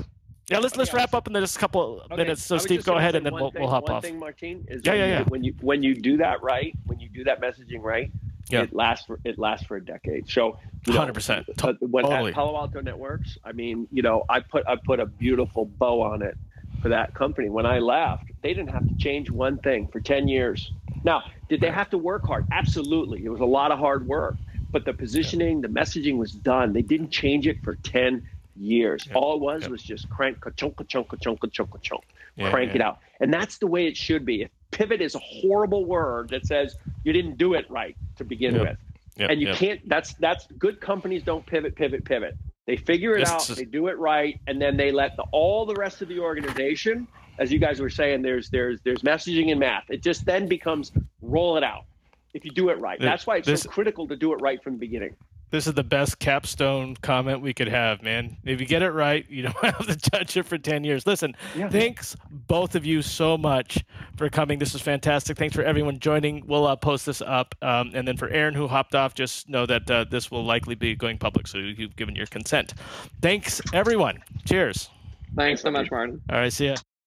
Yeah, let's let's wrap up in the next couple okay. minutes. So Steve, go ahead, and then we'll, thing, we'll hop one off. One thing, Martin, is yeah, when yeah, you, yeah. When you when you do that right, when you do that messaging right, yeah. it lasts for it lasts for a decade. So, hundred percent. Uh, when totally. at Palo Alto Networks, I mean, you know, I put I put a beautiful bow on it for that company. When I left, they didn't have to change one thing for ten years. Now, did they have to work hard? Absolutely. It was a lot of hard work but the positioning, the messaging was done. They didn't change it for 10 years. Yeah. All it was yeah. was just crank, ka-chunk, ka-chunk, ka-chunk, ka-chunk, ka-chunk, yeah, crank it out. And that's the way it should be. If pivot is a horrible word that says you didn't do it right to begin with. and you can't, that's, that's good companies don't pivot, pivot, pivot. They figure it out, they do it right, and then they let the, all the rest of the organization, as you guys were saying, there's there's there's messaging and math. It just then becomes roll it out if you do it right. That's why it's this, so critical to do it right from the beginning. This is the best capstone comment we could have, man. If you get it right, you don't [laughs] have to touch it for 10 years. Listen, yeah. thanks both of you so much for coming. This was fantastic. Thanks for everyone joining. We'll uh, post this up. Um, and then for Aaron, who hopped off, just know that uh, this will likely be going public. So you've given your consent. Thanks, everyone. Cheers. Thanks so much, Martin. All right. See ya.